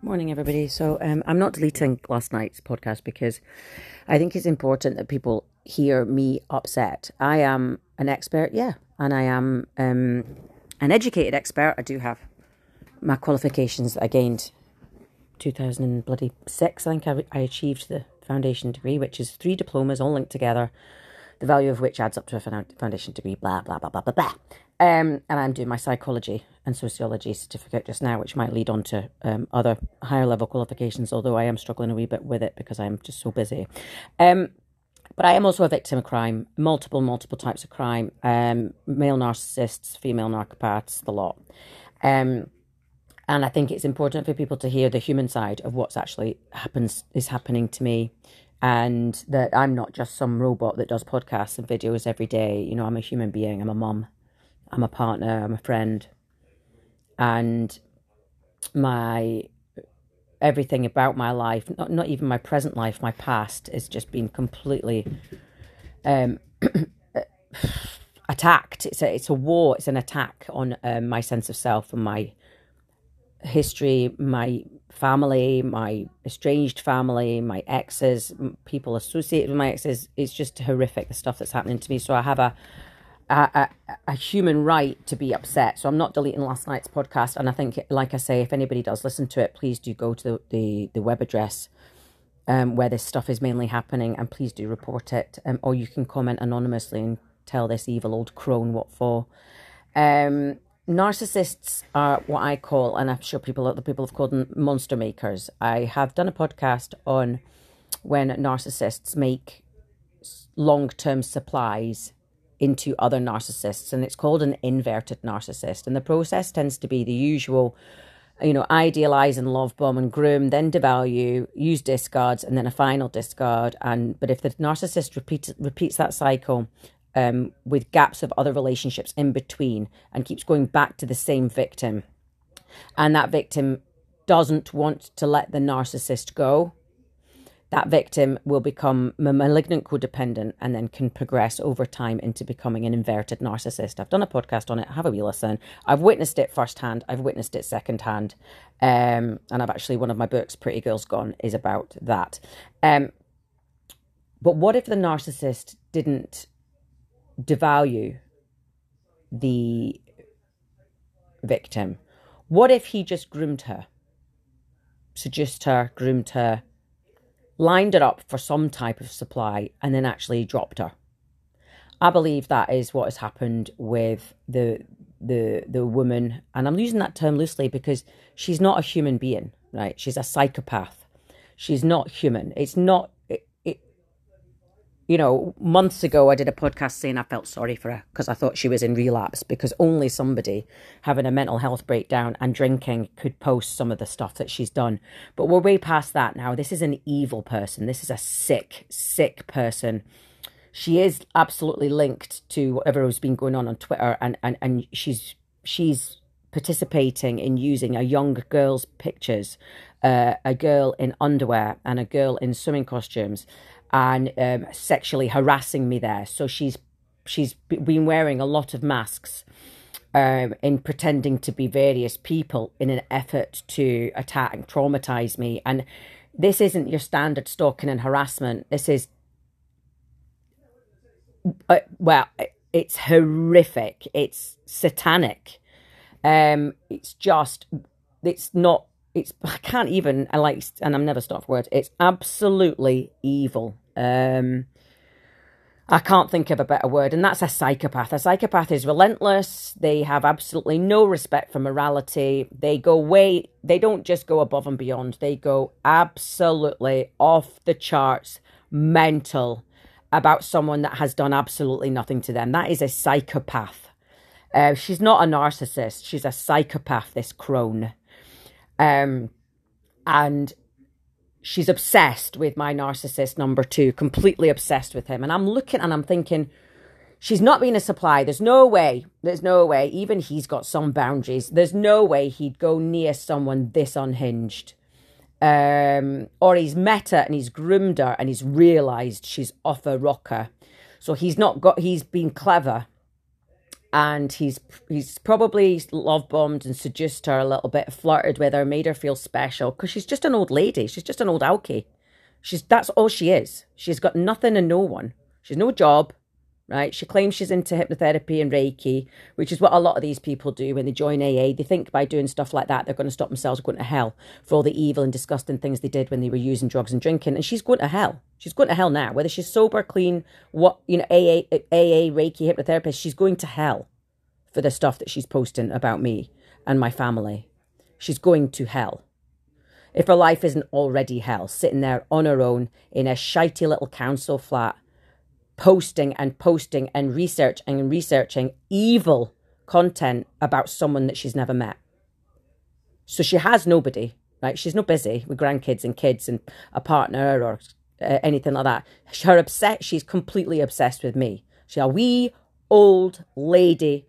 Morning, everybody. So, um, I'm not deleting last night's podcast because I think it's important that people hear me upset. I am an expert, yeah, and I am um, an educated expert. I do have my qualifications that I gained 2006. I think I, I achieved the foundation degree, which is three diplomas all linked together, the value of which adds up to a foundation degree, blah, blah, blah, blah, blah, blah. Um, and I'm doing my psychology and sociology certificate just now, which might lead on to um, other higher level qualifications, although I am struggling a wee bit with it because I'm just so busy. Um, but I am also a victim of crime, multiple, multiple types of crime, um, male narcissists, female narcopaths, the lot. Um, and I think it's important for people to hear the human side of what's actually happens is happening to me and that I'm not just some robot that does podcasts and videos every day. You know, I'm a human being, I'm a mum, I'm a partner, I'm a friend. And my everything about my life, not not even my present life, my past, has just been completely um, attacked. It's a it's a war. It's an attack on um, my sense of self and my history, my family, my estranged family, my exes, people associated with my exes. It's just horrific the stuff that's happening to me. So I have a a, a, a, human right to be upset. So I'm not deleting last night's podcast. And I think, like I say, if anybody does listen to it, please do go to the, the, the web address um, where this stuff is mainly happening and please do report it. Um, or you can comment anonymously and tell this evil old crone what for. Um, narcissists are what I call, and I'm sure people, other people have called them monster makers. I have done a podcast on when narcissists make long term supplies into other narcissists and it's called an inverted narcissist. And the process tends to be the usual you know idealize and love bomb and groom then devalue use discards and then a final discard. And but if the narcissist repeats repeats that cycle um, with gaps of other relationships in between and keeps going back to the same victim and that victim doesn't want to let the narcissist go that victim will become malignant codependent and then can progress over time into becoming an inverted narcissist. I've done a podcast on it. Have a wee listen. I've witnessed it firsthand. I've witnessed it secondhand. Um, and I've actually, one of my books, Pretty Girls Gone, is about that. Um, but what if the narcissist didn't devalue the victim? What if he just groomed her, seduced her, groomed her, lined her up for some type of supply, and then actually dropped her. I believe that is what has happened with the the the woman, and I'm using that term loosely because she's not a human being, right? She's a psychopath. She's not human. It's not you know, months ago I did a podcast saying I felt sorry for her because I thought she was in relapse because only somebody having a mental health breakdown and drinking could post some of the stuff that she's done. But we're way past that now. This is an evil person. This is a sick, sick person. She is absolutely linked to whatever has been going on on Twitter and, and, and she's she's participating in using a young girl's pictures, uh, a girl in underwear and a girl in swimming costumes and um, sexually harassing me there. So she's she's been wearing a lot of masks um, in pretending to be various people in an effort to attack and traumatize me. And this isn't your standard stalking and harassment. This is uh, well, it's horrific. It's satanic. Um, it's just, it's not it's I can't even I like and I'm never stopped for words. It's absolutely evil. Um I can't think of a better word, and that's a psychopath. A psychopath is relentless. They have absolutely no respect for morality. They go way, they don't just go above and beyond, they go absolutely off the charts, mental about someone that has done absolutely nothing to them. That is a psychopath. Uh, she's not a narcissist, she's a psychopath, this crone. Um, and she's obsessed with my narcissist number two, completely obsessed with him. And I'm looking and I'm thinking, she's not being a supply. There's no way, there's no way, even he's got some boundaries. There's no way he'd go near someone this unhinged. Um, or he's met her and he's groomed her and he's realized she's off a rocker. So he's not got, he's been clever and he's he's probably love bombed and seduced her a little bit, flirted with her, made her feel special because she's just an old lady. She's just an old alky. She's that's all she is. She's got nothing and no one. She's no job, right? She claims she's into hypnotherapy and Reiki, which is what a lot of these people do when they join AA. They think by doing stuff like that they're going to stop themselves going to hell for all the evil and disgusting things they did when they were using drugs and drinking. And she's going to hell. She's going to hell now, whether she's sober, clean, what you know, AA, AA, Reiki, hypnotherapist. She's going to hell for the stuff that she's posting about me and my family. She's going to hell. If her life isn't already hell, sitting there on her own in a shitey little council flat posting and posting and researching and researching evil content about someone that she's never met. So she has nobody, right? She's not busy with grandkids and kids and a partner or uh, anything like that. Her upset, she's completely obsessed with me. She's a wee old lady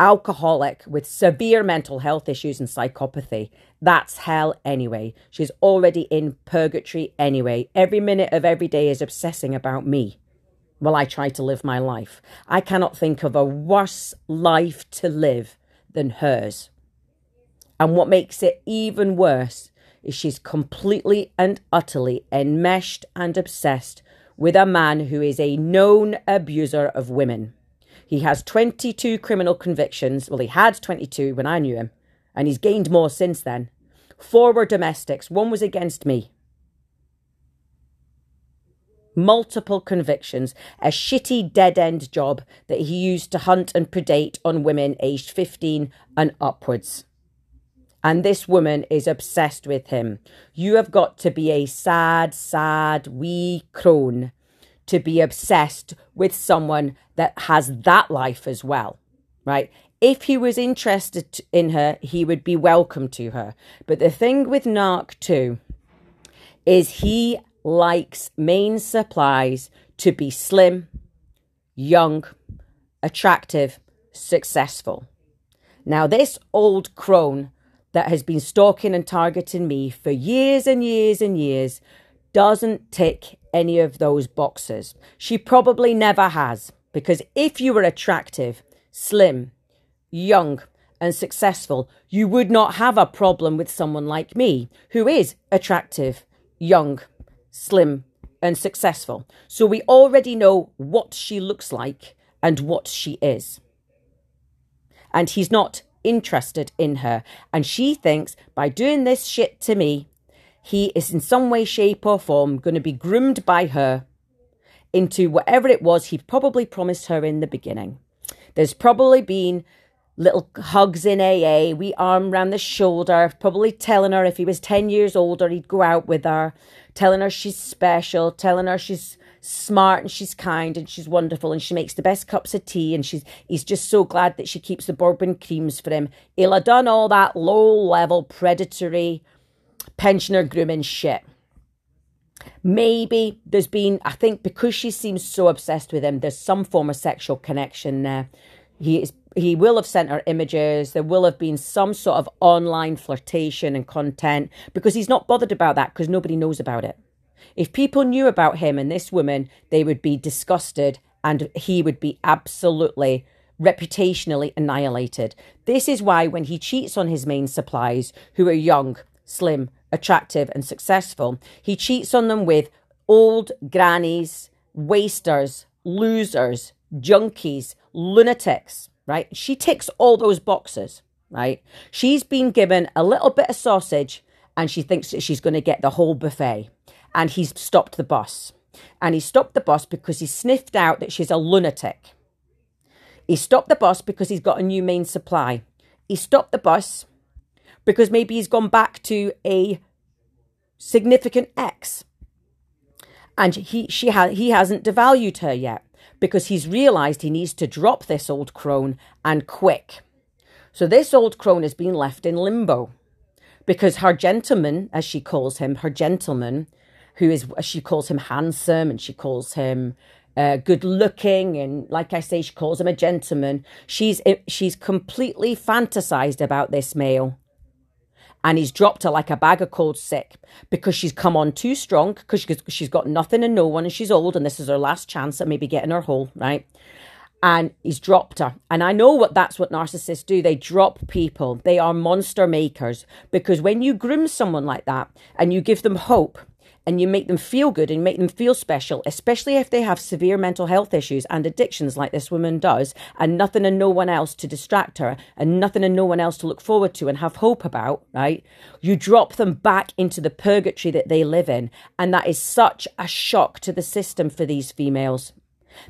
alcoholic with severe mental health issues and psychopathy. That's hell anyway. She's already in purgatory anyway. Every minute of every day is obsessing about me while I try to live my life. I cannot think of a worse life to live than hers. And what makes it even worse is she's completely and utterly enmeshed and obsessed with a man who is a known abuser of women. He has 22 criminal convictions. Well, he had 22 when I knew him, and he's gained more since then. Four were domestics, one was against me. Multiple convictions, a shitty dead end job that he used to hunt and predate on women aged 15 and upwards. And this woman is obsessed with him. You have got to be a sad, sad wee crone to be obsessed with someone that has that life as well, right? If he was interested in her, he would be welcome to her. But the thing with Narc two is he likes main supplies to be slim, young, attractive, successful. Now, this old crone that has been stalking and targeting me for years and years and years doesn't tick any of those boxes. She probably never has, because if you were attractive, slim, young, and successful, you would not have a problem with someone like me, who is attractive, young, slim, and successful. So we already know what she looks like and what she is. And he's not interested in her. And she thinks by doing this shit to me, he is in some way, shape, or form going to be groomed by her into whatever it was he probably promised her in the beginning. There's probably been little hugs in AA, wee arm round the shoulder, probably telling her if he was 10 years older, he'd go out with her, telling her she's special, telling her she's smart and she's kind and she's wonderful and she makes the best cups of tea and she's he's just so glad that she keeps the bourbon creams for him. He'll have done all that low level predatory pensioner grooming shit. Maybe there's been, I think, because she seems so obsessed with him, there's some form of sexual connection there. He is, he will have sent her images. There will have been some sort of online flirtation and content because he's not bothered about that because nobody knows about it. If people knew about him and this woman, they would be disgusted and he would be absolutely reputationally annihilated. This is why when he cheats on his main supplies, who are young, slim, attractive, and successful, he cheats on them with old grannies, wasters, losers, junkies, lunatics, right? She ticks all those boxes, right? She's been given a little bit of sausage and she thinks that she's going to get the whole buffet. And he's stopped the bus. And he stopped the bus because he sniffed out that she's a lunatic. He stopped the bus because he's got a new main supply. He stopped the bus because maybe he's gone back to a significant ex. And he she ha- he hasn't devalued her yet because he's realized he needs to drop this old crone and quick. So this old crone has been left in limbo because her gentleman as she calls him her gentleman who is she calls him handsome and she calls him uh, good looking and like I say she calls him a gentleman she's she's completely fantasized about this male and he's dropped her like a bag of cold sick because she's come on too strong because she's got nothing and no one and she's old and this is her last chance at maybe getting her whole right and he's dropped her. And I know what that's what narcissists do. They drop people. They are monster makers because when you groom someone like that and you give them hope and you make them feel good and make them feel special, especially if they have severe mental health issues and addictions like this woman does, and nothing and no one else to distract her, and nothing and no one else to look forward to and have hope about, right? You drop them back into the purgatory that they live in. And that is such a shock to the system for these females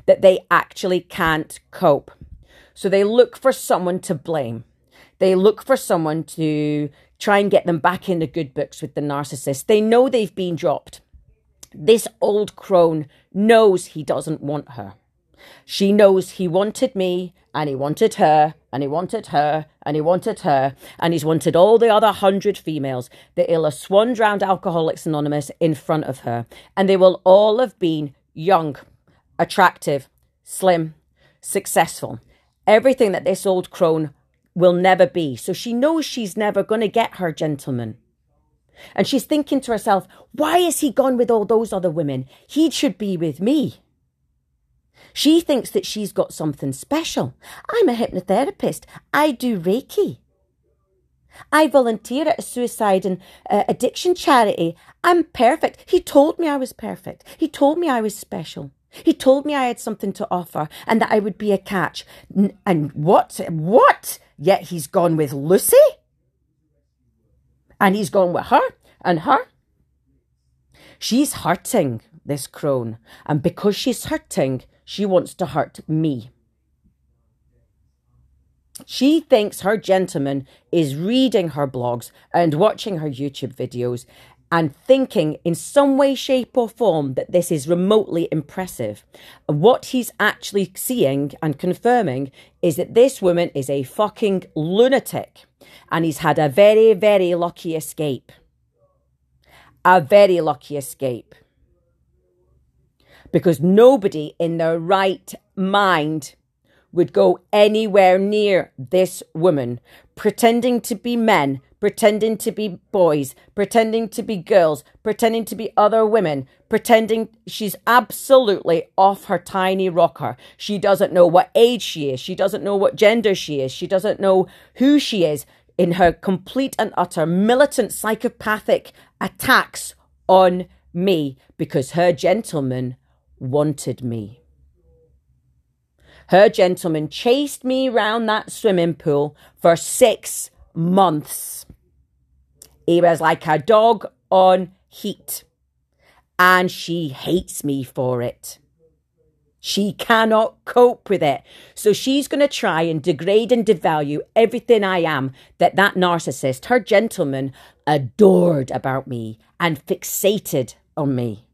that they actually can't cope. So they look for someone to blame. They look for someone to try and get them back in the good books with the narcissist. They know they've been dropped. This old crone knows he doesn't want her. She knows he wanted me and he wanted her and he wanted her and he wanted her and he's wanted all the other hundred females he'll have swan drowned Alcoholics Anonymous in front of her. And they will all have been young, attractive, slim, successful. Everything that this old crone will never be. So she knows she's never going to get her gentleman. And she's thinking to herself, why is he gone with all those other women? He should be with me. She thinks that she's got something special. I'm a hypnotherapist. I do Reiki. I volunteer at a suicide and uh, addiction charity. I'm perfect. He told me I was perfect. He told me I was special. He told me I had something to offer and that I would be a catch. And what? What? Yet he's gone with Lucy? And he's gone with her and her? She's hurting, this crone. And because she's hurting, she wants to hurt me. She thinks her gentleman is reading her blogs and watching her YouTube videos and thinking in some way, shape, or form that this is remotely impressive. What he's actually seeing and confirming is that this woman is a fucking lunatic and he's had a very, very lucky escape. A very lucky escape. Because nobody in their right mind would go anywhere near this woman, pretending to be men, pretending to be boys, pretending to be girls, pretending to be other women, pretending she's absolutely off her tiny rocker. She doesn't know what age she is. She doesn't know what gender she is. She doesn't know who she is in her complete and utter militant psychopathic attacks on me because her gentleman wanted me. Her gentleman chased me round that swimming pool for six months. He was like a dog on heat. And she hates me for it. She cannot cope with it. So she's going to try and degrade and devalue everything I am that that narcissist, her gentleman, adored about me and fixated on me.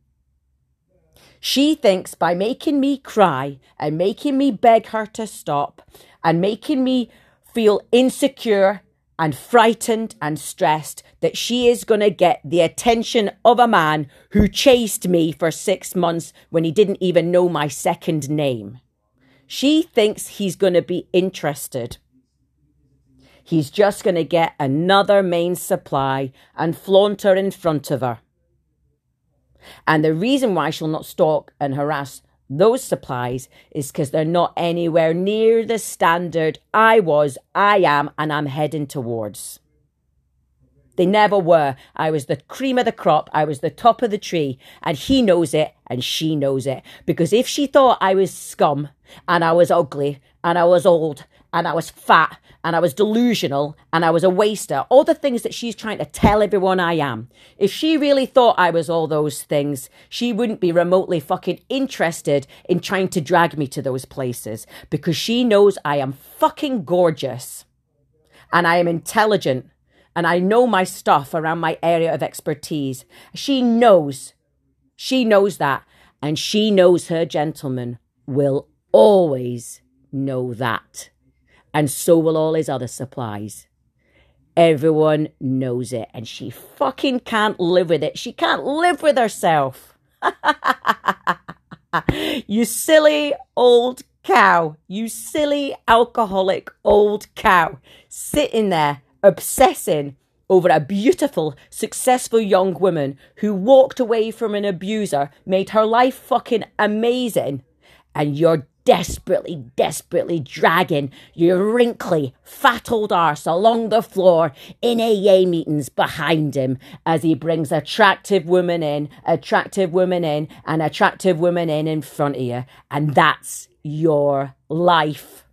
She thinks by making me cry and making me beg her to stop and making me feel insecure and frightened and stressed that she is going to get the attention of a man who chased me for six months when he didn't even know my second name. She thinks he's going to be interested. He's just going to get another main supply and flaunt her in front of her. And the reason why she'll not stalk and harass those supplies is because they're not anywhere near the standard I was, I am, and I'm heading towards. They never were. I was the cream of the crop. I was the top of the tree. And he knows it and she knows it. Because if she thought I was scum and I was ugly and I was old and I was fat and I was delusional and I was a waster, all the things that she's trying to tell everyone I am. If she really thought I was all those things, she wouldn't be remotely fucking interested in trying to drag me to those places because she knows I am fucking gorgeous and I am intelligent and I know my stuff around my area of expertise. She knows, she knows that, and she knows her gentleman will always know that and so will all his other supplies. Everyone knows it, and she fucking can't live with it. She can't live with herself. you silly old cow. You silly alcoholic old cow. Sitting there obsessing over a beautiful, successful young woman who walked away from an abuser, made her life fucking amazing, and you're desperately, desperately dragging your wrinkly, fat old arse along the floor in AA meetings behind him as he brings attractive women in, attractive women in, and attractive women in in front of you. And that's your life.